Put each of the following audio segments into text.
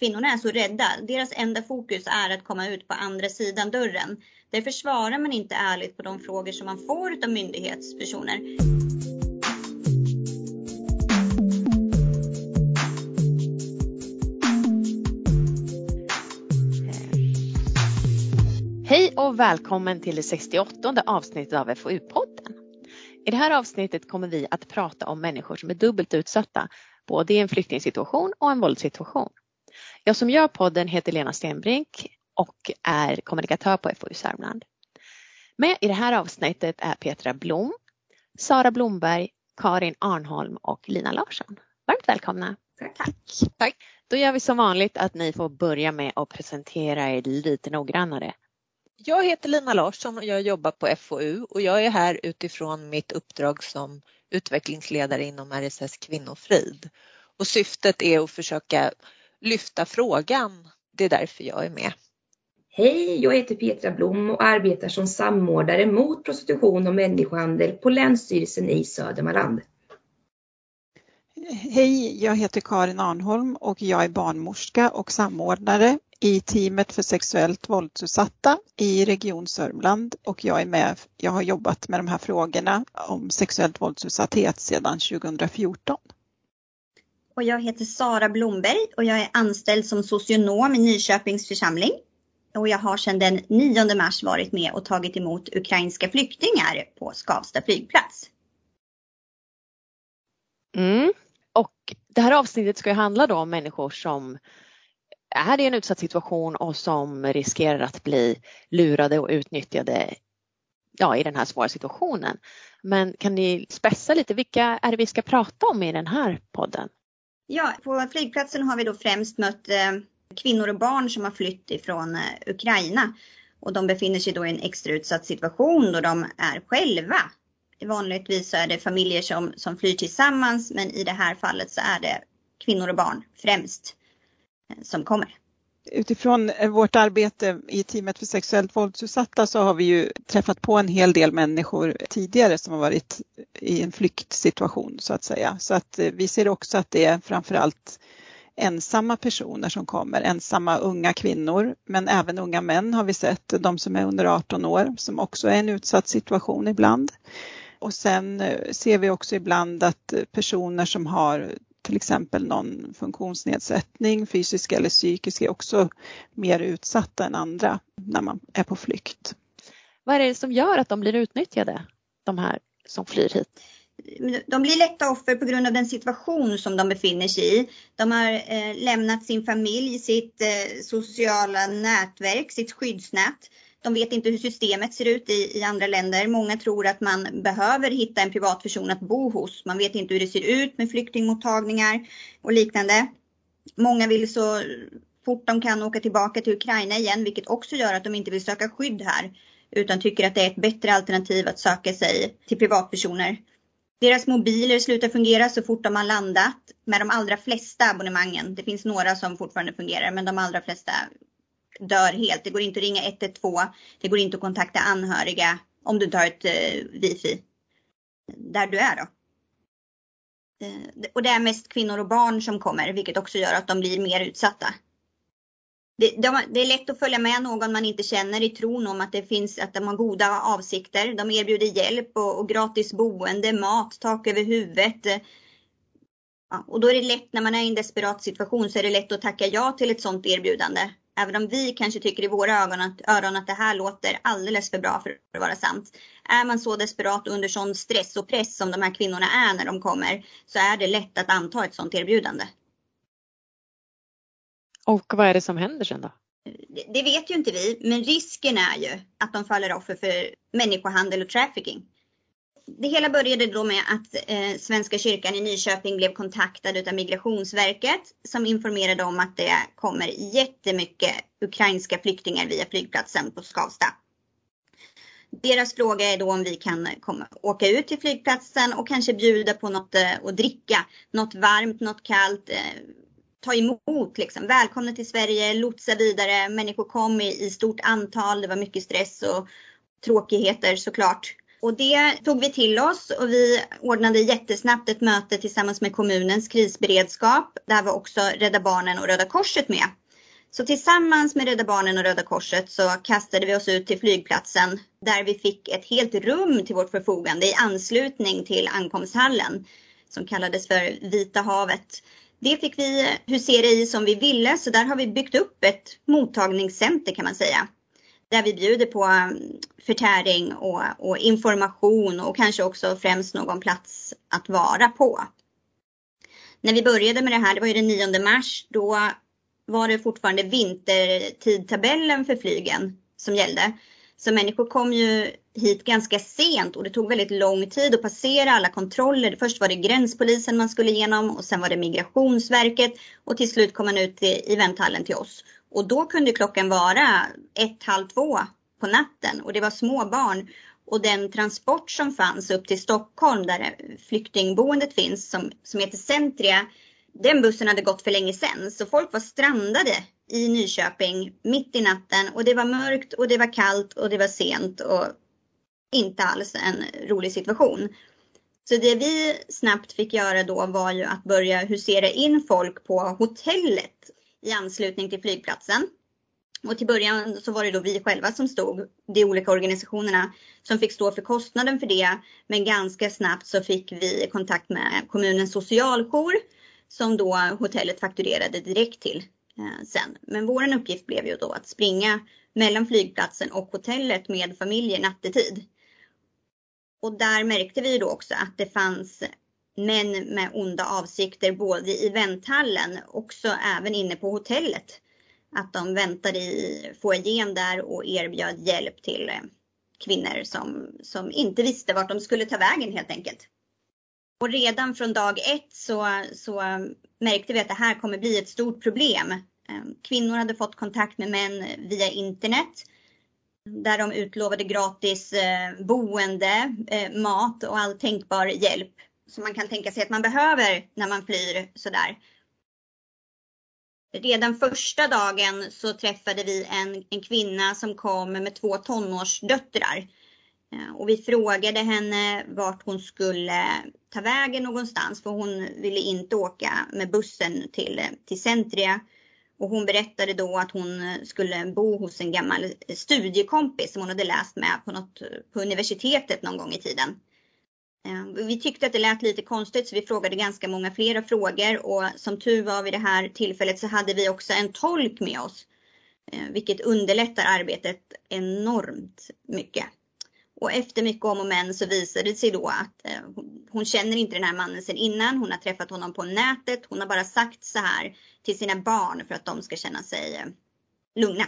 kvinnorna är så rädda. Deras enda fokus är att komma ut på andra sidan dörren. Därför svarar man inte ärligt på de frågor som man får av myndighetspersoner. Hej och välkommen till det 68 avsnittet av FoU-podden. I det här avsnittet kommer vi att prata om människor som är dubbelt utsatta, både i en flyktingsituation och en våldssituation. Jag som gör podden heter Lena Stenbrink och är kommunikatör på FoU Sörmland. Med i det här avsnittet är Petra Blom, Sara Blomberg, Karin Arnholm och Lina Larsson. Varmt välkomna! Tack. Tack! Då gör vi som vanligt att ni får börja med att presentera er lite noggrannare. Jag heter Lina Larsson och jag jobbar på FoU och jag är här utifrån mitt uppdrag som utvecklingsledare inom RSS Kvinnofrid. Och syftet är att försöka lyfta frågan. Det är därför jag är med. Hej, jag heter Petra Blom och arbetar som samordnare mot prostitution och människohandel på Länsstyrelsen i Södermanland. Hej, jag heter Karin Arnholm och jag är barnmorska och samordnare i teamet för sexuellt våldsutsatta i Region Sörmland och jag är med. Jag har jobbat med de här frågorna om sexuellt våldsutsatthet sedan 2014. Och jag heter Sara Blomberg och jag är anställd som socionom i Nyköpings församling. Och jag har sedan den 9 mars varit med och tagit emot ukrainska flyktingar på Skavsta flygplats. Mm. Och det här avsnittet ska ju handla då om människor som är i en utsatt situation och som riskerar att bli lurade och utnyttjade ja, i den här svåra situationen. Men kan ni spessa lite, vilka är det vi ska prata om i den här podden? Ja, på flygplatsen har vi då främst mött eh, kvinnor och barn som har flytt ifrån eh, Ukraina. Och de befinner sig då i en extra utsatt situation då de är själva. Vanligtvis så är det familjer som, som flyr tillsammans men i det här fallet så är det kvinnor och barn främst eh, som kommer. Utifrån eh, vårt arbete i teamet för sexuellt våldsutsatta så har vi ju träffat på en hel del människor tidigare som har varit i en flyktsituation så att säga. Så att eh, vi ser också att det är framförallt ensamma personer som kommer, ensamma unga kvinnor, men även unga män har vi sett, de som är under 18 år, som också är i en utsatt situation ibland. Och sen eh, ser vi också ibland att personer som har till exempel någon funktionsnedsättning, fysisk eller psykisk, är också mer utsatta än andra när man är på flykt. Vad är det som gör att de blir utnyttjade, de här som flyr hit? de blir lätta offer på grund av den situation som de befinner sig i. De har eh, lämnat sin familj, sitt eh, sociala nätverk, sitt skyddsnät. De vet inte hur systemet ser ut i, i andra länder. Många tror att man behöver hitta en privatperson att bo hos. Man vet inte hur det ser ut med flyktingmottagningar och liknande. Många vill så fort de kan åka tillbaka till Ukraina igen, vilket också gör att de inte vill söka skydd här utan tycker att det är ett bättre alternativ att söka sig till privatpersoner. Deras mobiler slutar fungera så fort de har landat med de allra flesta abonnemangen. Det finns några som fortfarande fungerar men de allra flesta dör helt. Det går inte att ringa 112. Det går inte att kontakta anhöriga om du inte har ett eh, wifi där du är då. Eh, och det är mest kvinnor och barn som kommer vilket också gör att de blir mer utsatta det, de, det, är lätt att följa med någon man inte känner i tron om att det finns, att de har goda avsikter. De erbjuder hjälp och, och gratis boende, mat, tak över huvudet. Ja, och då är det lätt när man är i en desperat situation så är det lätt att tacka ja till ett sådant erbjudande. Även om vi kanske tycker i våra ögon att, öron att det här låter alldeles för bra för att vara sant. Är man så desperat under sån stress och press som de här kvinnorna är när de kommer så är det lätt att anta ett sådant erbjudande. Och vad är det som händer sen då? Det, det vet ju inte vi, men risken är ju att de faller offer för människohandel och trafficking. Det hela började då med att eh, Svenska kyrkan i Nyköping blev kontaktad av Migrationsverket som informerade om att det kommer jättemycket ukrainska flyktingar via flygplatsen på Skavsta. Deras fråga är då om vi kan komma, åka ut till flygplatsen och kanske bjuda på något eh, att dricka. Något varmt, något kallt, eh, ta emot. Liksom. Välkomna till Sverige, lotsa vidare. Människor kom i, i stort antal. Det var mycket stress och tråkigheter såklart. Och det tog vi till oss och vi ordnade jättesnabbt ett möte tillsammans med kommunens krisberedskap. Där var också Rädda Barnen och Röda Korset med. Så tillsammans med Rädda Barnen och Röda Korset så kastade vi oss ut till flygplatsen där vi fick ett helt rum till vårt förfogande i anslutning till ankomsthallen som kallades för Vita havet. Det fick vi husera i som vi ville så där har vi byggt upp ett mottagningscenter kan man säga. Där vi bjuder på um, förtäring och, och information och kanske också främst någon plats att vara på. När vi började med det här, det var ju den 9 mars, då var det fortfarande vintertidtabellen för flygen som gällde. Så människor kom ju hit ganska sent och det tog väldigt lång tid att passera alla kontroller. Först var det gränspolisen man skulle igenom och sen var det migrationsverket och till slut kom man ut i vänthallen till oss. Och då kunde klockan vara ett, halv två på natten och det var små barn. Och den transport som fanns upp till Stockholm där flyktingboendet finns som, som heter Centria, den bussen hade gått för länge sedan. Så folk var strandade i Nyköping mitt i natten och det var mörkt och det var kallt och det var sent och inte alls en rolig situation. Så det vi snabbt fick göra då var ju att börja husera in folk på hotellet i anslutning till flygplatsen. Och till början så var det då vi själva som stod, de olika organisationerna som fick stå för kostnaden för det. Men ganska snabbt så fick vi kontakt med kommunens socialjour som då hotellet fakturerade direkt till eh, sen. Men vår uppgift blev ju då att springa mellan flygplatsen och hotellet med familjer nattetid. Och där märkte vi då också att det fanns män med onda avsikter både i vänthallen också även inne på hotellet. Att de väntade i foajén där och erbjöd hjälp till eh, kvinnor som, som inte visste vart de skulle ta vägen helt enkelt. Och redan från dag ett så, så märkte vi att det här kommer bli ett stort problem. Eh, kvinnor hade fått kontakt med män via internet där de utlovade gratis eh, boende, mat och all tänkbar hjälp som man kan tänka sig att man behöver när man flyr sådär. Redan första dagen så träffade vi en, en kvinna som kom med två tonårsdöttrar. Eh, och vi frågade henne vart hon skulle ta vägen någonstans för hon ville inte åka med bussen till, till Centria. Och hon berättade då att hon skulle bo hos en gammal studiekompis som hon hade läst med på, något, på universitetet någon gång i tiden. Eh, vi tyckte att det lät lite konstigt så vi frågade ganska många flera frågor och som tur var vid det här tillfället så hade vi också en tolk med oss. Eh, vilket underlättar arbetet enormt mycket. Och efter mycket om och men så visade det sig då att eh, hon känner inte den här mannen sedan innan. Hon har träffat honom på nätet. Hon har bara sagt så här till sina barn för att de ska känna sig lugna.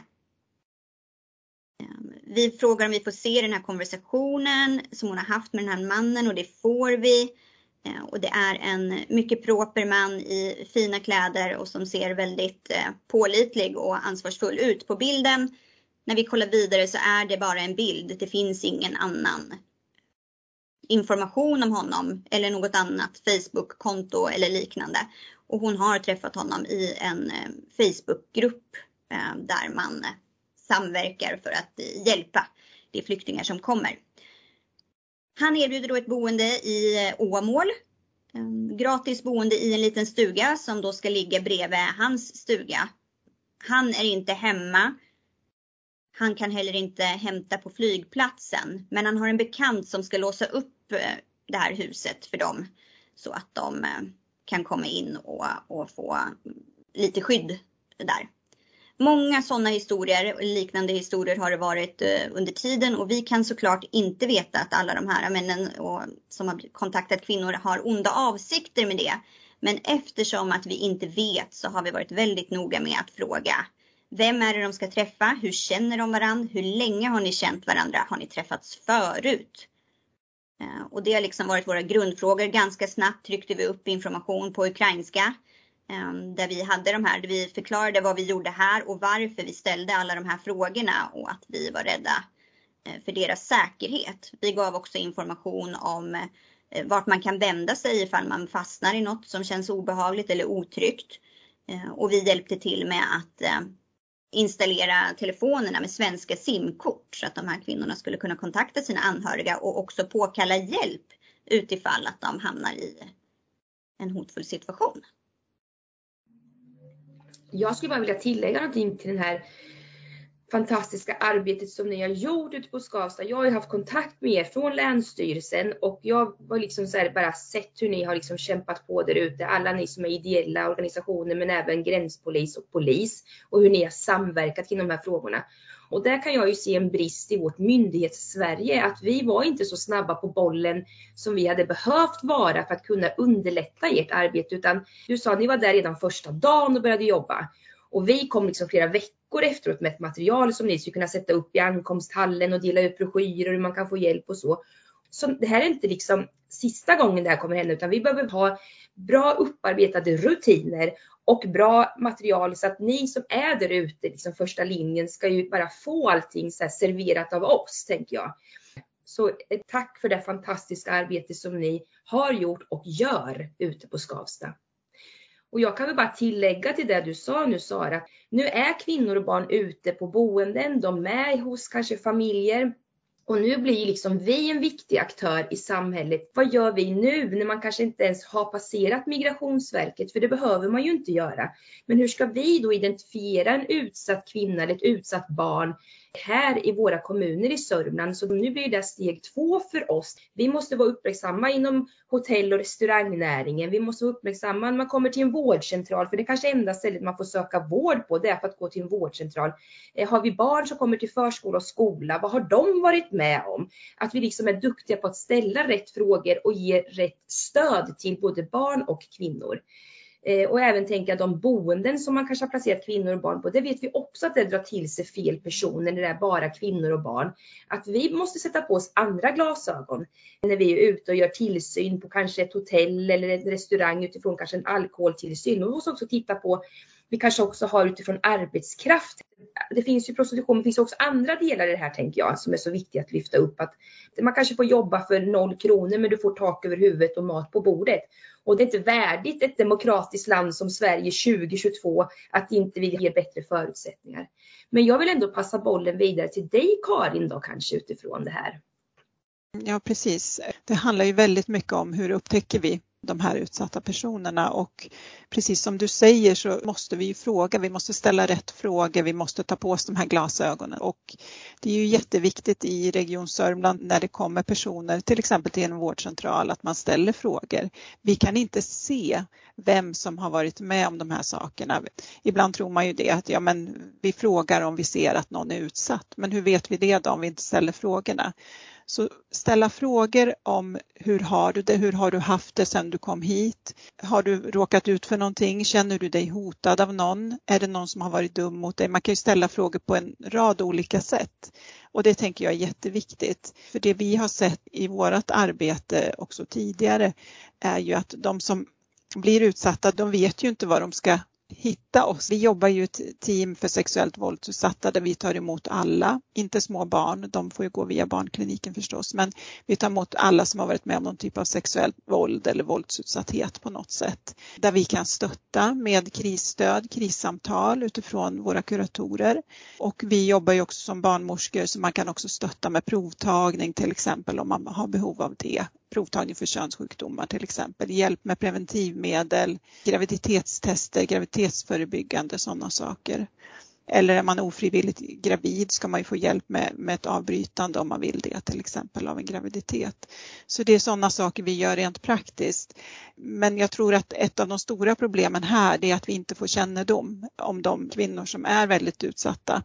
Vi frågar om vi får se den här konversationen som hon har haft med den här mannen och det får vi. Eh, och det är en mycket proper man i fina kläder och som ser väldigt eh, pålitlig och ansvarsfull ut på bilden. När vi kollar vidare så är det bara en bild. Det finns ingen annan information om honom eller något annat Facebook-konto eller liknande. Och hon har träffat honom i en eh, Facebookgrupp där man samverkar för att eh, hjälpa de flyktingar som kommer. Han erbjuder då ett boende i eh, Åmål. Gratis boende i en liten stuga som då ska ligga bredvid hans stuga. Han är inte hemma. Han kan heller inte hämta på flygplatsen, men han har en bekant som ska låsa upp eh, det här huset för dem så att de kan komma in och, och få lite skydd där. Många sådana historier och liknande historier har det varit eh, under tiden och vi kan såklart inte veta att alla de här männen som har kontaktat kvinnor har onda avsikter med det. Men eftersom att vi inte vet så har vi varit väldigt noga med att fråga. Vem är det de ska träffa? Hur känner de varandra? Hur länge har ni känt varandra? Har ni träffats förut? Eh, och det har liksom varit våra grundfrågor. Ganska snabbt tryckte vi upp information på ukrainska Ehm, där vi hade de här, där vi förklarade vad vi gjorde här och varför vi ställde alla de här frågorna och att vi var rädda eh, för deras säkerhet. Vi gav också information om eh, vart man kan vända sig ifall man fastnar i något som känns obehagligt eller otryggt. Ehm, och vi hjälpte till med att eh, installera telefonerna med svenska simkort så att de här kvinnorna skulle kunna kontakta sina anhöriga och också påkalla hjälp utifall att de hamnar i en hotfull situation. Jag skulle bara vilja tillägga någonting till den här fantastiska arbetet som ni har gjort ute på Skavsta. Jag har ju haft kontakt med er från Länsstyrelsen och jag har liksom så bara sett hur ni har liksom kämpat på där ute. Alla ni som är ideella organisationer men även gränspolis och polis och hur ni har samverkat kring de här frågorna. Och där kan jag ju se en brist i vårt myndighets-Sverige, att vi var inte så snabba på bollen som vi hade behövt vara för att kunna underlätta ert arbete, utan du sa att ni var där redan första dagen och började jobba. Och vi kom liksom flera veckor efteråt med ett material som ni skulle kunna sätta upp i ankomsthallen och dela ut broschyrer och hur man kan få hjälp och så. Så det här är inte liksom sista gången det här kommer hända utan vi behöver ha bra upparbetade rutiner och bra material så att ni som är där ute, liksom första linjen, ska ju bara få allting så serverat av oss, tänker jag. Så eh, tack för det fantastiska arbete som ni har gjort och gör ute på Skavsta. Och jag kan väl bara tillägga till det du sa nu Sara, nu är kvinnor och barn ute på boenden, de är hos kanske familjer. Och nu blir liksom vi en viktig aktör i samhället. Vad gör vi nu när man kanske inte ens har passerat Migrationsverket? För det behöver man ju inte göra. Men hur ska vi då identifiera en utsatt kvinna eller ett utsatt barn här i våra kommuner i Sörmland. Så nu blir det steg två för oss. Vi måste vara uppmärksamma inom hotell och restaurangnäringen. Vi måste vara uppmärksamma när man kommer till en vårdcentral, för det är kanske enda stället man får söka vård på, det är för att gå till en vårdcentral. Eh, har vi barn som kommer till förskola och skola, vad har de varit med om? Att vi liksom är duktiga på att ställa rätt frågor och ge rätt stöd till både barn och kvinnor. Eh, och även tänka de boenden som man kanske har placerat kvinnor och barn på. Det vet vi också att det drar till sig fel personer när det är bara kvinnor och barn. Att vi måste sätta på oss andra glasögon när vi är ute och gör tillsyn på kanske ett hotell eller en restaurang utifrån kanske en alkoholtillsyn. Vi måste också titta på vi kanske också har utifrån arbetskraft. Det finns ju prostitution, men det finns också andra delar i det här tänker jag som är så viktiga att lyfta upp. Att man kanske får jobba för noll kronor men du får tak över huvudet och mat på bordet. Och det är inte värdigt ett demokratiskt land som Sverige 2022 att inte vi ger bättre förutsättningar. Men jag vill ändå passa bollen vidare till dig Karin då kanske utifrån det här. Ja precis. Det handlar ju väldigt mycket om hur upptäcker vi de här utsatta personerna och precis som du säger så måste vi ju fråga, vi måste ställa rätt frågor, vi måste ta på oss de här glasögonen och det är ju jätteviktigt i Region Sörmland när det kommer personer till exempel till en vårdcentral att man ställer frågor. Vi kan inte se vem som har varit med om de här sakerna. Ibland tror man ju det att ja, men vi frågar om vi ser att någon är utsatt, men hur vet vi det då om vi inte ställer frågorna? Så ställa frågor om hur har du det, hur har du haft det sedan du kom hit? Har du råkat ut för någonting? Känner du dig hotad av någon? Är det någon som har varit dum mot dig? Man kan ju ställa frågor på en rad olika sätt. Och det tänker jag är jätteviktigt. För det vi har sett i vårt arbete också tidigare är ju att de som blir utsatta, de vet ju inte vad de ska hitta oss. Vi jobbar ju ett team för sexuellt våldsutsatta där vi tar emot alla, inte små barn, de får ju gå via barnkliniken förstås, men vi tar emot alla som har varit med om någon typ av sexuellt våld eller våldsutsatthet på något sätt. Där vi kan stötta med krisstöd, krissamtal utifrån våra kuratorer. Och vi jobbar ju också som barnmorskor så man kan också stötta med provtagning till exempel om man har behov av det provtagning för könssjukdomar till exempel, hjälp med preventivmedel, graviditetstester, graviditetsförebyggande sådana saker. Eller är man ofrivilligt gravid ska man ju få hjälp med, med ett avbrytande om man vill det till exempel av en graviditet. Så det är sådana saker vi gör rent praktiskt. Men jag tror att ett av de stora problemen här är att vi inte får kännedom om de kvinnor som är väldigt utsatta.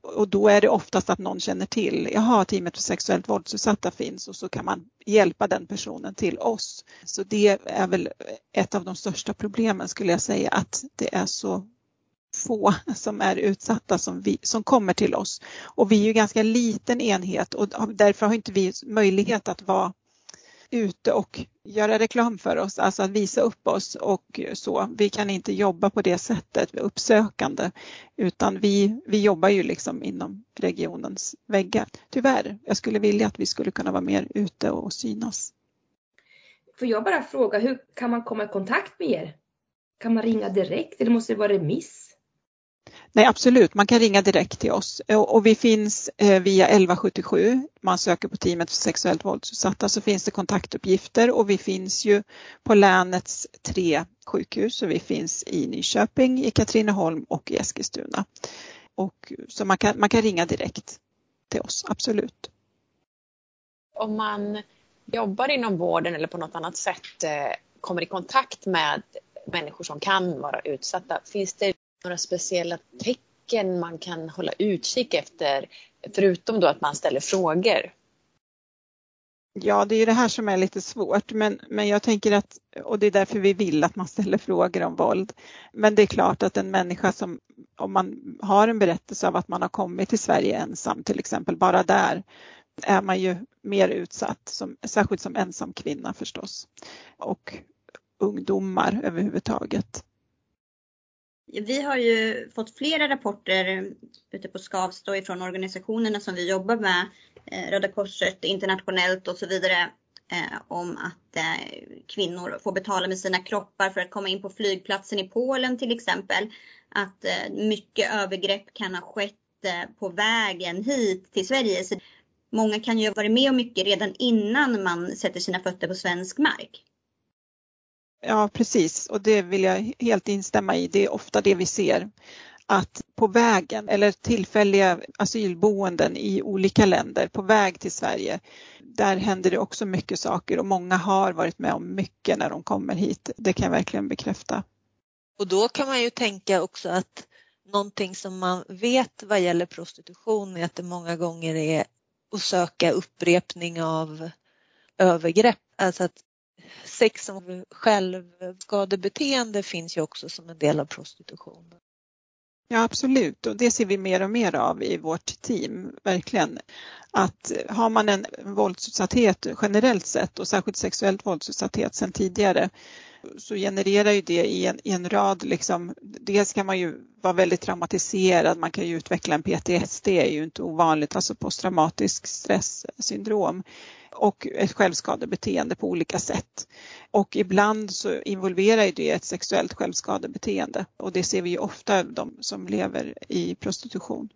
Och då är det oftast att någon känner till, jaha teamet för sexuellt våldsutsatta finns och så kan man hjälpa den personen till oss. Så det är väl ett av de största problemen skulle jag säga att det är så få som är utsatta som, vi, som kommer till oss. Och vi är ju ganska liten enhet och därför har inte vi möjlighet att vara ute och göra reklam för oss, alltså att visa upp oss och så. Vi kan inte jobba på det sättet, uppsökande, utan vi, vi jobbar ju liksom inom regionens väggar. Tyvärr, jag skulle vilja att vi skulle kunna vara mer ute och synas. Får jag bara fråga, hur kan man komma i kontakt med er? Kan man ringa direkt eller måste det vara remiss? Nej absolut, man kan ringa direkt till oss och vi finns eh, via 1177. Man söker på teamet för sexuellt våldsutsatta så finns det kontaktuppgifter och vi finns ju på länets tre sjukhus. Så vi finns i Nyköping, i Katrineholm och i Eskilstuna. Och, så man kan, man kan ringa direkt till oss, absolut. Om man jobbar inom vården eller på något annat sätt eh, kommer i kontakt med människor som kan vara utsatta, finns det några speciella tecken man kan hålla utkik efter, förutom då att man ställer frågor? Ja, det är det här som är lite svårt, men, men jag tänker att, och det är därför vi vill att man ställer frågor om våld. Men det är klart att en människa som, om man har en berättelse av att man har kommit till Sverige ensam till exempel, bara där är man ju mer utsatt, som, särskilt som ensam kvinna förstås. Och ungdomar överhuvudtaget. Vi har ju fått flera rapporter ute på Skavsta ifrån organisationerna som vi jobbar med, eh, Röda Korset internationellt och så vidare, eh, om att eh, kvinnor får betala med sina kroppar för att komma in på flygplatsen i Polen till exempel. Att mycket övergrepp kan ha skett på vägen hit till Sverige. Så många kan ju ha varit med om mycket redan innan man sätter sina fötter på svensk mark. Ja precis och det vill jag helt instämma i. Det är ofta det vi ser att på vägen eller tillfälliga asylboenden i olika länder på väg till Sverige, där händer det också mycket saker och många har varit med om mycket när de kommer hit. Det kan jag verkligen bekräfta. Och då kan man ju tänka också att någonting som man vet vad gäller prostitution är att det många gånger är att söka upprepning av övergrepp. Alltså att sex som självskadebeteende finns ju också som en del av prostitutionen. Ja absolut och det ser vi mer och mer av i vårt team, verkligen. Att har man en våldsutsatthet generellt sett och särskilt sexuellt våldsutsatthet sedan tidigare så genererar ju det i en, i en rad, liksom, dels kan man ju vara väldigt traumatiserad, man kan ju utveckla en PTSD, det är ju inte ovanligt, alltså posttraumatisk stresssyndrom och ett självskadebeteende på olika sätt. Och ibland så involverar det ett sexuellt självskadebeteende och det ser vi ju ofta de som lever i prostitution.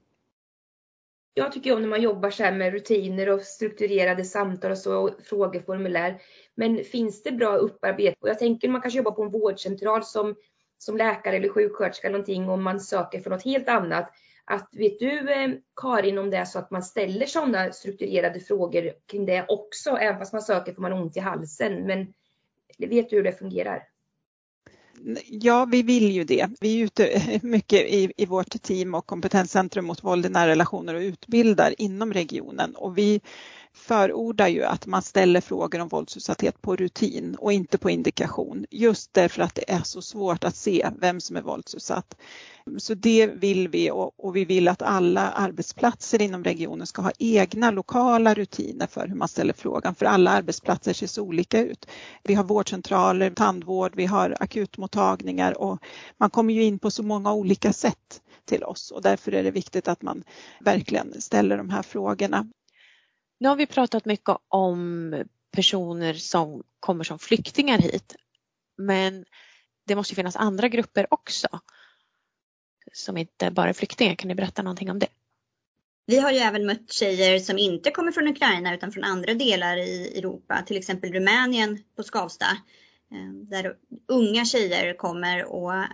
Jag tycker om när man jobbar så här med rutiner och strukturerade samtal och så, och frågeformulär. Men finns det bra upparbete? Och jag tänker man kanske jobbar på en vårdcentral som, som läkare eller sjuksköterska eller någonting och man söker för något helt annat. Att vet du eh, Karin om det är så att man ställer sådana strukturerade frågor kring det också, även fast man söker får man ont i halsen. Men vet du hur det fungerar? Ja, vi vill ju det. Vi är ute mycket i, i vårt team och kompetenscentrum mot våld i nära relationer och utbildar inom regionen och vi förordar ju att man ställer frågor om våldsutsatthet på rutin och inte på indikation. Just därför att det är så svårt att se vem som är våldsutsatt. Så det vill vi och, vi vill att alla arbetsplatser inom regionen ska ha egna lokala rutiner för hur man ställer frågan. För alla arbetsplatser ser så olika ut. Vi har vårdcentraler, tandvård, vi har akutmottagningar och man kommer ju in på så många olika sätt till oss och därför är det viktigt att man verkligen ställer de här frågorna. Nu har vi pratat mycket om personer som kommer som flyktingar hit. Men det måste finnas andra grupper också. Som inte bara är flyktingar. Kan ni berätta någonting om det? Vi har ju även mött tjejer som inte kommer från Ukraina utan från andra delar i Europa, till exempel Rumänien på Skavsta. Eh, där unga tjejer kommer och eh,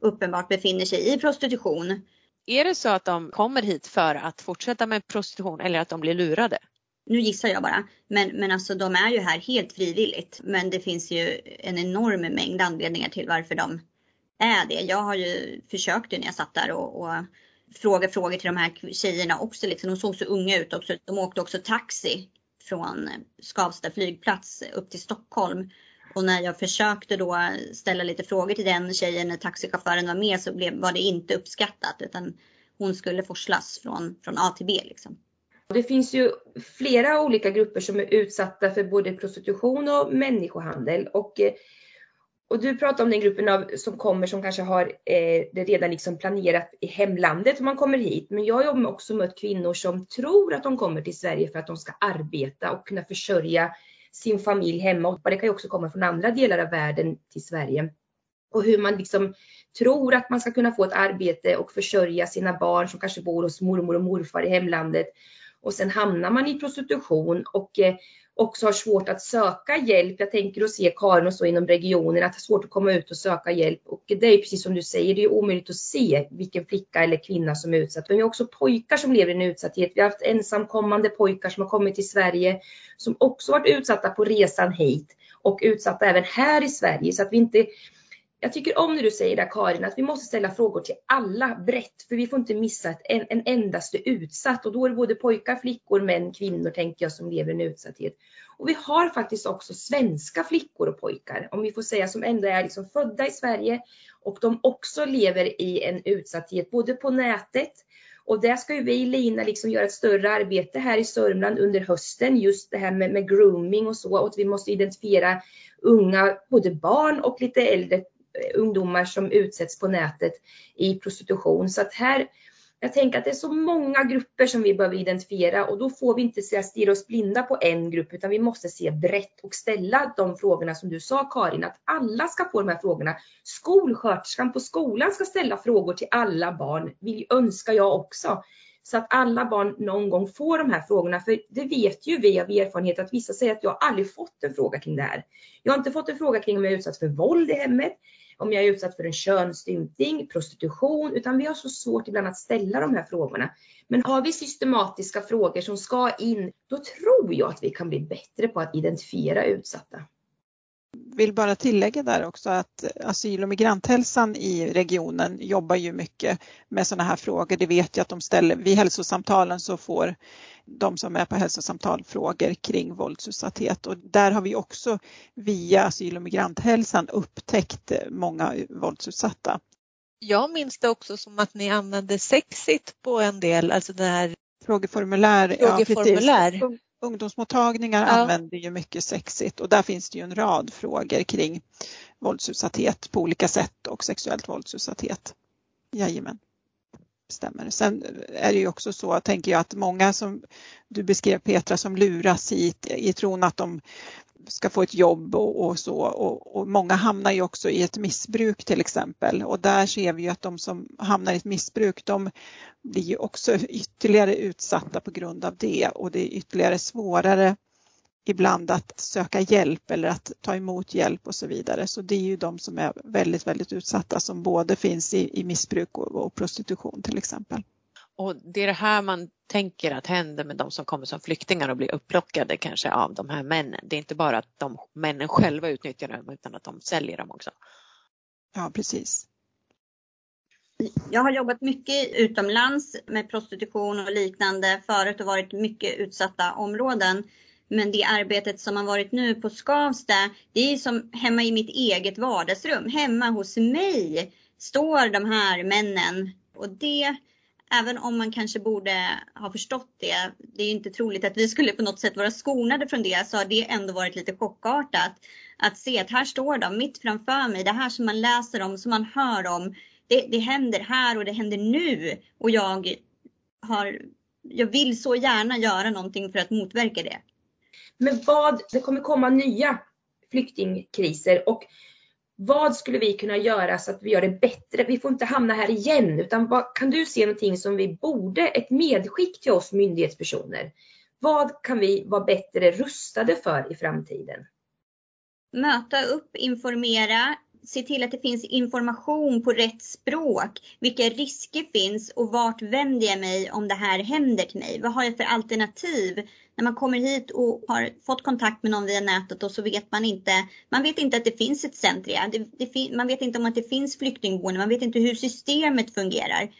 uppenbart befinner sig i prostitution. Är det så att de kommer hit för att fortsätta med prostitution eller att de blir lurade? nu gissar jag bara, men, men alltså de är ju här helt frivilligt. Men det finns ju en enorm mängd anledningar till varför de är det. Jag har ju försökt när jag satt där och, och fråga frågor till de här tjejerna också. Liksom. De såg så unga ut också. De åkte också taxi från Skavsta flygplats upp till Stockholm. Och när jag försökte då ställa lite frågor till den tjejen när taxichauffören var med så blev, var det inte uppskattat utan hon skulle forslas från, från A till B. Liksom. Det finns ju flera olika grupper som är utsatta för både prostitution och människohandel. Och, eh, och du pratar om den gruppen av, som kommer som kanske har eh, det redan liksom planerat i hemlandet om man kommer hit. Men jag har också mött kvinnor som tror att de kommer till Sverige för att de ska arbeta och kunna försörja sin familj hemma. Och det kan ju också komma från andra delar av världen till Sverige. Och hur man liksom tror att man ska kunna få ett arbete och försörja sina barn som kanske bor hos mormor och morfar i hemlandet. Och sen hamnar man i prostitution och eh, också har svårt att söka hjälp. Jag tänker att se Karin och så inom regionen, att det är svårt att komma ut och söka hjälp. Och det är precis som du säger, det är omöjligt att se vilken flicka eller kvinna som är utsatt. Men vi har också pojkar som lever i en utsatthet. Vi har haft ensamkommande pojkar som har kommit till Sverige som också varit utsatta på resan hit och utsatta även här i Sverige. Så att vi inte jag tycker om när du säger där Karin att vi måste ställa frågor till alla brett för vi får inte missa ett, en, en endaste utsatt. Och då är det både pojkar, flickor, män, kvinnor tänker jag som lever i en utsatthet. Och vi har faktiskt också svenska flickor och pojkar om vi får säga som ändå är liksom födda i Sverige. Och de också lever i en utsatthet både på nätet. Och där ska ju vi Lina liksom göra ett större arbete här i Sörmland under hösten just det här med, med grooming och så. Och att vi måste identifiera unga, både barn och lite äldre ungdomar som utsätts på nätet i prostitution. Så att här, jag tänker att det är så många grupper som vi behöver identifiera och då får vi inte stirra oss blinda på en grupp utan vi måste se brett och ställa de frågorna som du sa Karin, att alla ska få de här frågorna. Skolsköterskan på skolan ska ställa frågor till alla barn, vill önskar jag också. Så att alla barn någon gång får de här frågorna. För det vet ju vi av erfarenhet att vissa säger att jag aldrig fått en fråga kring det här. Jag har inte fått en fråga kring om jag är utsatt för våld i hemmet om jag är utsatt för en könsstympning, prostitution, utan vi har så svårt ibland att ställa de här frågorna. Men har vi systematiska frågor som ska in, då tror jag att vi kan bli bättre på att identifiera utsatta vill bara tillägga där också att asyl och migranthälsan i regionen jobbar ju mycket med sådana här frågor. Det vet jag att de ställer, vid hälsosamtalen så får de som är på hälsosamtal frågor kring våldsutsatthet och där har vi också via asyl och migranthälsan upptäckt många våldsutsatta. Jag minns det också som att ni använde sexit på en del, alltså det här frågeformulär. frågeformulär. Ja, ungdomsmottagningar ja. använder ju mycket sexigt och där finns det ju en rad frågor kring våldsutsatthet på olika sätt och sexuellt våldsutsatthet. Jajamän. Stämmer. Sen är det ju också så, tänker jag, att många som du beskrev Petra som luras hit i tron att de ska få ett jobb och, och så och, och, många hamnar ju också i ett missbruk till exempel och där ser vi ju att de som hamnar i ett missbruk de blir ju också ytterligare utsatta på grund av det och det är ytterligare svårare ibland att söka hjälp eller att ta emot hjälp och så vidare. Så det är ju de som är väldigt, väldigt utsatta som både finns i, i missbruk och, och prostitution till exempel. Och det är det här man tänker att händer med de som kommer som flyktingar och blir upplockade kanske av de här männen. Det är inte bara att de männen själva utnyttjar dem utan att de säljer dem också. Ja, precis. Jag har jobbat mycket utomlands med prostitution och liknande förut och varit mycket utsatta områden. Men det arbetet som har varit nu på Skavsta, det är som hemma i mitt eget vardagsrum. Hemma hos mig står de här männen och det även om man kanske borde ha förstått det, det är inte troligt att vi skulle på något sätt vara skonade från det, så har det ändå varit lite chockartat. Att se att här står de mitt framför mig, det här som man läser om, som man hör om, det, det händer här och det händer nu. Och jag, har, jag vill så gärna göra någonting för att motverka det. Men vad, det kommer komma nya flyktingkriser och vad skulle vi kunna göra så att vi gör det bättre? Vi får inte hamna här igen, utan vad, kan du se någonting som vi borde, ett medskick till oss myndighetspersoner? Vad kan vi vara bättre rustade för i framtiden? Möta upp, informera, se till att det finns information på rätt språk. Vilka risker finns och vart vänder jag mig om det här händer till mig? Vad har jag för alternativ? När man kommer hit och har fått kontakt med någon via nätet och så vet man inte, man vet inte att det finns ett centrum. Man vet inte om att det finns flyktingboende, man vet inte hur systemet fungerar.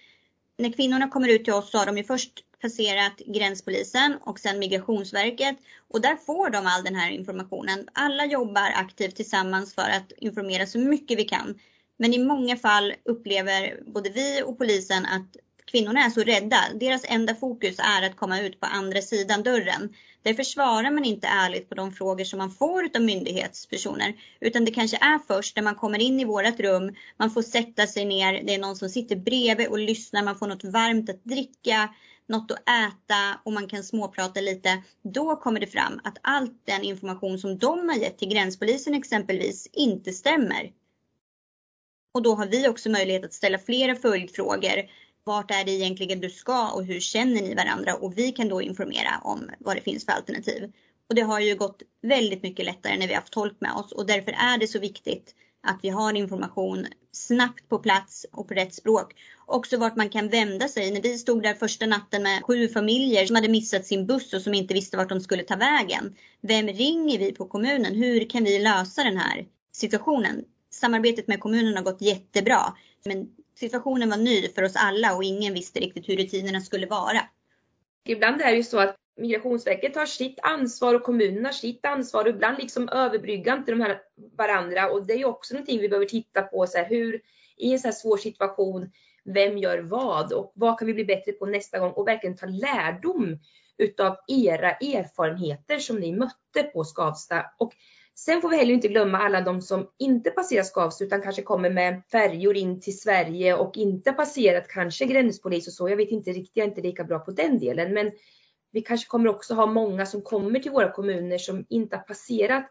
När kvinnorna kommer ut till oss så har de ju först passerat gränspolisen och sen Migrationsverket och där får de all den här informationen. Alla jobbar aktivt tillsammans för att informera så mycket vi kan. Men i många fall upplever både vi och polisen att kvinnorna är så rädda. Deras enda fokus är att komma ut på andra sidan dörren. Därför svarar man inte ärligt på de frågor som man får av myndighetspersoner. Utan det kanske är först när man kommer in i vårat rum, man får sätta sig ner, det är någon som sitter bredvid och lyssnar, man får något varmt att dricka, något att äta och man kan småprata lite. Då kommer det fram att all den information som de har gett till gränspolisen exempelvis inte stämmer. Och då har vi också möjlighet att ställa flera följdfrågor. Vart är det egentligen du ska och hur känner ni varandra? Och vi kan då informera om vad det finns för alternativ. Och det har ju gått väldigt mycket lättare när vi har haft tolk med oss och därför är det så viktigt att vi har information snabbt på plats och på rätt språk. Också vart man kan vända sig. När vi stod där första natten med sju familjer som hade missat sin buss och som inte visste vart de skulle ta vägen. Vem ringer vi på kommunen? Hur kan vi lösa den här situationen? Samarbetet med kommunen har gått jättebra. Men situationen var ny för oss alla och ingen visste riktigt hur rutinerna skulle vara. Ibland är det ju så att Migrationsverket har sitt ansvar och kommunen har sitt ansvar och ibland liksom överbryggar inte de här varandra och det är ju också någonting vi behöver titta på så här, hur i en så här svår situation, vem gör vad och vad kan vi bli bättre på nästa gång och verkligen ta lärdom utav era erfarenheter som ni mötte på Skavsta. Och sen får vi heller inte glömma alla de som inte passerar Skavsta utan kanske kommer med färjor in till Sverige och inte passerat kanske gränspolis och så. Jag vet inte riktigt, jag är inte lika bra på den delen. Men vi kanske kommer också ha många som kommer till våra kommuner som inte har passerat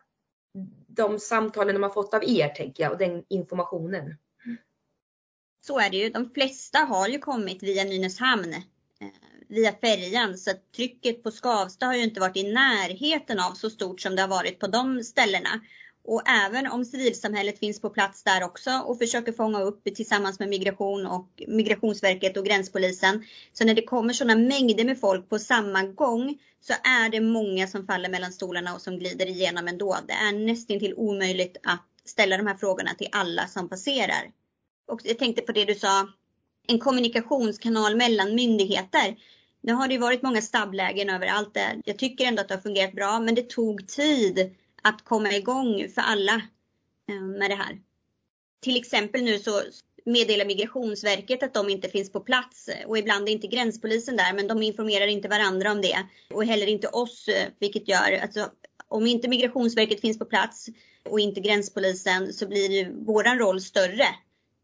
de samtalen de har fått av er, tänker jag, och den informationen. Så är det ju. De flesta har ju kommit via Nynäshamn, eh, via färjan, så trycket på Skavsta har ju inte varit i närheten av så stort som det har varit på de ställena. Och även om civilsamhället finns på plats där också och försöker fånga upp tillsammans med migration och Migrationsverket och gränspolisen. Så när det kommer sådana mängder med folk på samma gång så är det många som faller mellan stolarna och som glider igenom ändå. Det är nästan till omöjligt att ställa de här frågorna till alla som passerar. Och jag tänkte på det du sa, en kommunikationskanal mellan myndigheter. Nu har det varit många stabblägen överallt där. Jag tycker ändå att det har fungerat bra, men det tog tid att komma igång för alla eh, med det här. Till exempel nu så meddelar Migrationsverket att de inte finns på plats eh, och ibland är inte gränspolisen där men de informerar inte varandra om det och heller inte oss eh, vilket gör alltså om inte Migrationsverket finns på plats och inte gränspolisen så blir ju våran roll större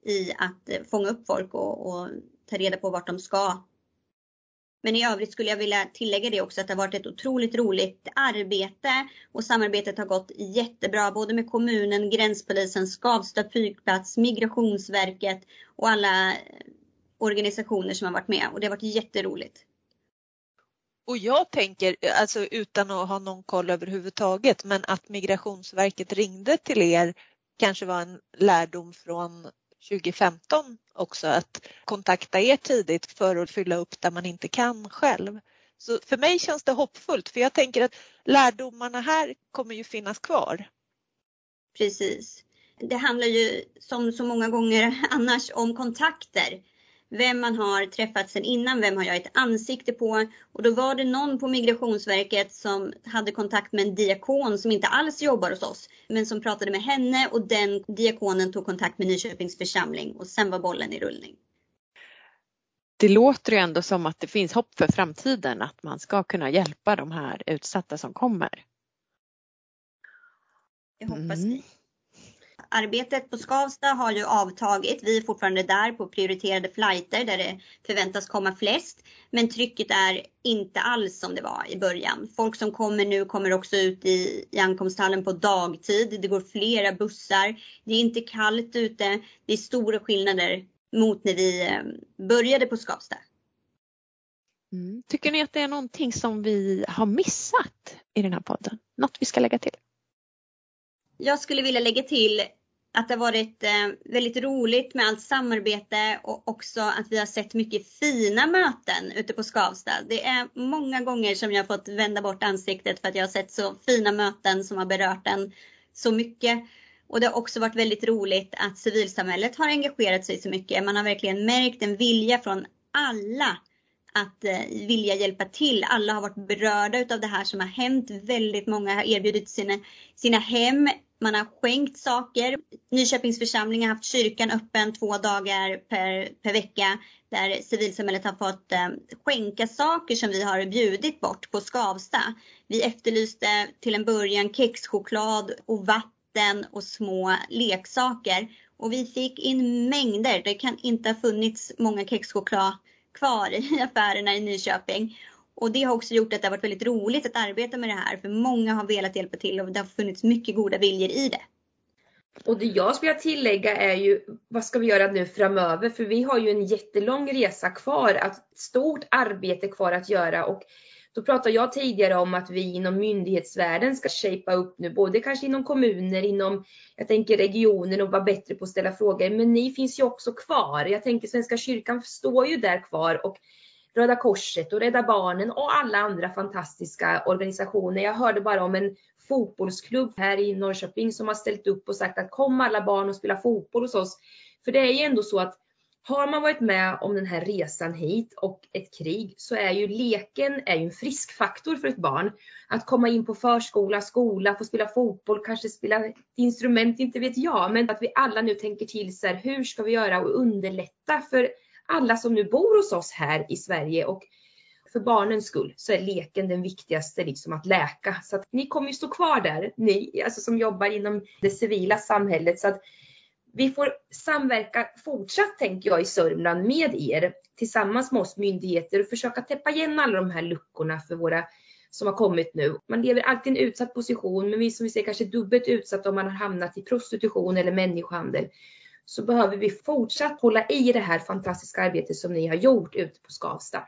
i att fånga upp folk och, och ta reda på vart de ska men i övrigt skulle jag vilja tillägga det också att det har varit ett otroligt roligt arbete och samarbetet har gått jättebra både med kommunen, gränspolisen, Skavsta flygplats, Migrationsverket och alla eh, organisationer som har varit med och det har varit jätteroligt. Och jag tänker, alltså utan att ha någon koll överhuvudtaget, men att Migrationsverket ringde till er kanske var en lärdom från 2015 också att kontakta er tidigt för att fylla upp där man inte kan själv. Så för mig känns det hoppfullt för jag tänker att lärdomarna här kommer ju finnas kvar. Precis. Det handlar ju som så många gånger annars om kontakter vem man har träffat sen innan, vem har jag ett ansikte på? Och då var det någon på Migrationsverket som hade kontakt med en diakon som inte alls jobbar hos oss, men som pratade med henne och den diakonen tog kontakt med Nyköpings församling och sen var bollen i rullning. Det låter ju ändå som att det finns hopp för framtiden, att man ska kunna hjälpa de här utsatta som kommer. Det hoppas mm. Arbetet på Skavsta har ju avtagit. Vi är fortfarande där på prioriterade flighter där det förväntas komma flest. Men trycket är inte alls som det var i början. Folk som kommer nu kommer också ut i, i ankomsthallen på dagtid. Det går flera bussar. Det är inte kallt ute. Det är stora skillnader mot när vi eh, började på Skavsta. Mm. Tycker ni att det är någonting som vi har missat i den här podden? Något vi ska lägga till? Jag skulle vilja lägga till att det har varit eh, väldigt roligt med allt samarbete och också att vi har sett mycket fina möten ute på Skavsta. Det är många gånger som jag har fått vända bort ansiktet för att jag har sett så fina möten som har berört en så mycket. Och det har också varit väldigt roligt att civilsamhället har engagerat sig så mycket. Man har verkligen märkt en vilja från alla att eh, vilja hjälpa till. Alla har varit berörda utav det här som har hänt. Väldigt många har erbjudit sina, sina hem man har skänkt saker. Nyköpings församling har haft kyrkan öppen två dagar per, per vecka där civilsamhället har fått eh, skänka saker som vi har bjudit bort på Skavsta. Vi efterlyste till en början kexchoklad och vatten och små leksaker och vi fick in mängder. Det kan inte ha funnits många kexchoklad kvar i affärerna i Nyköping. Och det har också gjort att det har varit väldigt roligt att arbeta med det här för många har velat hjälpa till och det har funnits mycket goda viljor i det. Och det jag skulle tillägga är ju, vad ska vi göra nu framöver? För vi har ju en jättelång resa kvar, ett stort arbete kvar att göra och då pratade jag tidigare om att vi inom myndighetsvärlden ska shapea upp nu, både kanske inom kommuner, inom, jag tänker regioner och vara bättre på att ställa frågor. Men ni finns ju också kvar. Jag tänker Svenska kyrkan står ju där kvar och Röda Korset och Rädda Barnen och alla andra fantastiska organisationer. Jag hörde bara om en fotbollsklubb här i Norrköping som har ställt upp och sagt att kom alla barn och spela fotboll hos oss. För det är ju ändå så att har man varit med om den här resan hit och ett krig så är ju leken är ju en frisk faktor för ett barn. Att komma in på förskola, skola, få spela fotboll, kanske spela instrument, inte vet jag. Men att vi alla nu tänker till så här, hur ska vi göra och underlätta för alla som nu bor hos oss här i Sverige och för barnens skull så är leken den viktigaste liksom att läka. Så att ni kommer ju stå kvar där, ni alltså som jobbar inom det civila samhället. Så att vi får samverka fortsatt tänker jag i Sörmland med er tillsammans med oss myndigheter och försöka täppa igen alla de här luckorna för våra som har kommit nu. Man lever alltid i en utsatt position men vi som vi ser kanske dubbelt utsatt om man har hamnat i prostitution eller människohandel. Så behöver vi fortsatt hålla i det här fantastiska arbetet som ni har gjort ute på Skavsta.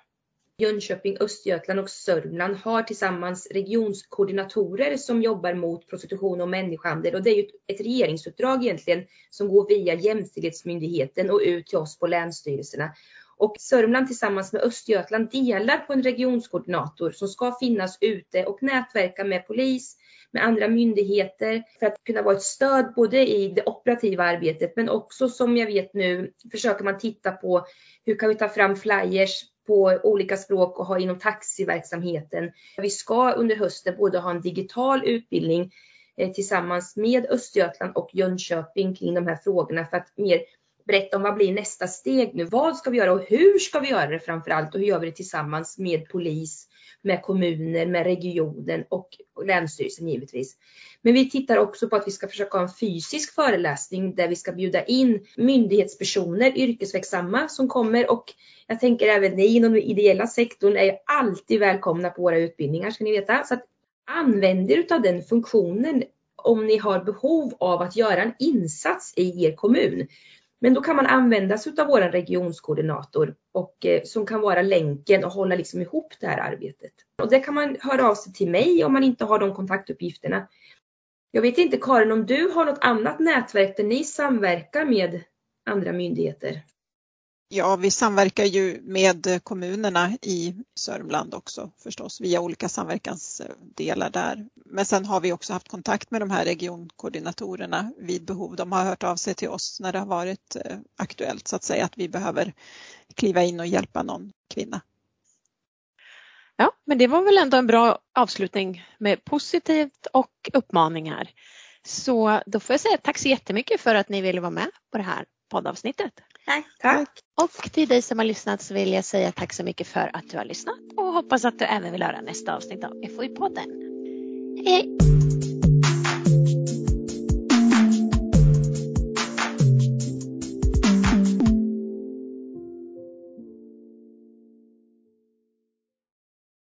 Jönköping, Östergötland och Sörmland har tillsammans regionskoordinatorer som jobbar mot prostitution och människohandel och det är ju ett regeringsuppdrag egentligen som går via Jämställdhetsmyndigheten och ut till oss på länsstyrelserna. Och Sörmland tillsammans med Östergötland delar på en regionskoordinator som ska finnas ute och nätverka med polis, med andra myndigheter för att kunna vara ett stöd både i det operativa arbetet men också som jag vet nu försöker man titta på hur kan vi ta fram flyers på olika språk och ha inom taxiverksamheten. Vi ska under hösten både ha en digital utbildning eh, tillsammans med Östergötland och Jönköping kring de här frågorna för att mer berätta om vad blir nästa steg nu? Vad ska vi göra och hur ska vi göra det framför allt och hur gör vi det tillsammans med polis, med kommuner, med regionen och länsstyrelsen givetvis. Men vi tittar också på att vi ska försöka ha en fysisk föreläsning där vi ska bjuda in myndighetspersoner, yrkesverksamma som kommer och jag tänker även ni inom den ideella sektorn är alltid välkomna på våra utbildningar ska ni veta. Så att använd er av den funktionen om ni har behov av att göra en insats i er kommun. Men då kan man använda sig av vår regionskoordinator och, eh, som kan vara länken och hålla liksom ihop det här arbetet. Och det kan man höra av sig till mig om man inte har de kontaktuppgifterna. Jag vet inte Karin om du har något annat nätverk där ni samverkar med andra myndigheter? Ja, vi samverkar ju med kommunerna i Sörmland också förstås via olika samverkansdelar där. Men sen har vi också haft kontakt med de här regionkoordinatorerna vid behov. De har hört av sig till oss när det har varit eh, aktuellt så att säga att vi behöver kliva in och hjälpa någon kvinna. Ja, men det var väl ändå en bra avslutning med positivt och uppmaningar. Så då får jag säga tack så jättemycket för att ni ville vara med på det här poddavsnittet. Tack. Tack. Och till dig som har lyssnat så vill jag säga tack så mycket för att du har lyssnat och hoppas att du även vill höra nästa avsnitt av FoI-podden. Hej!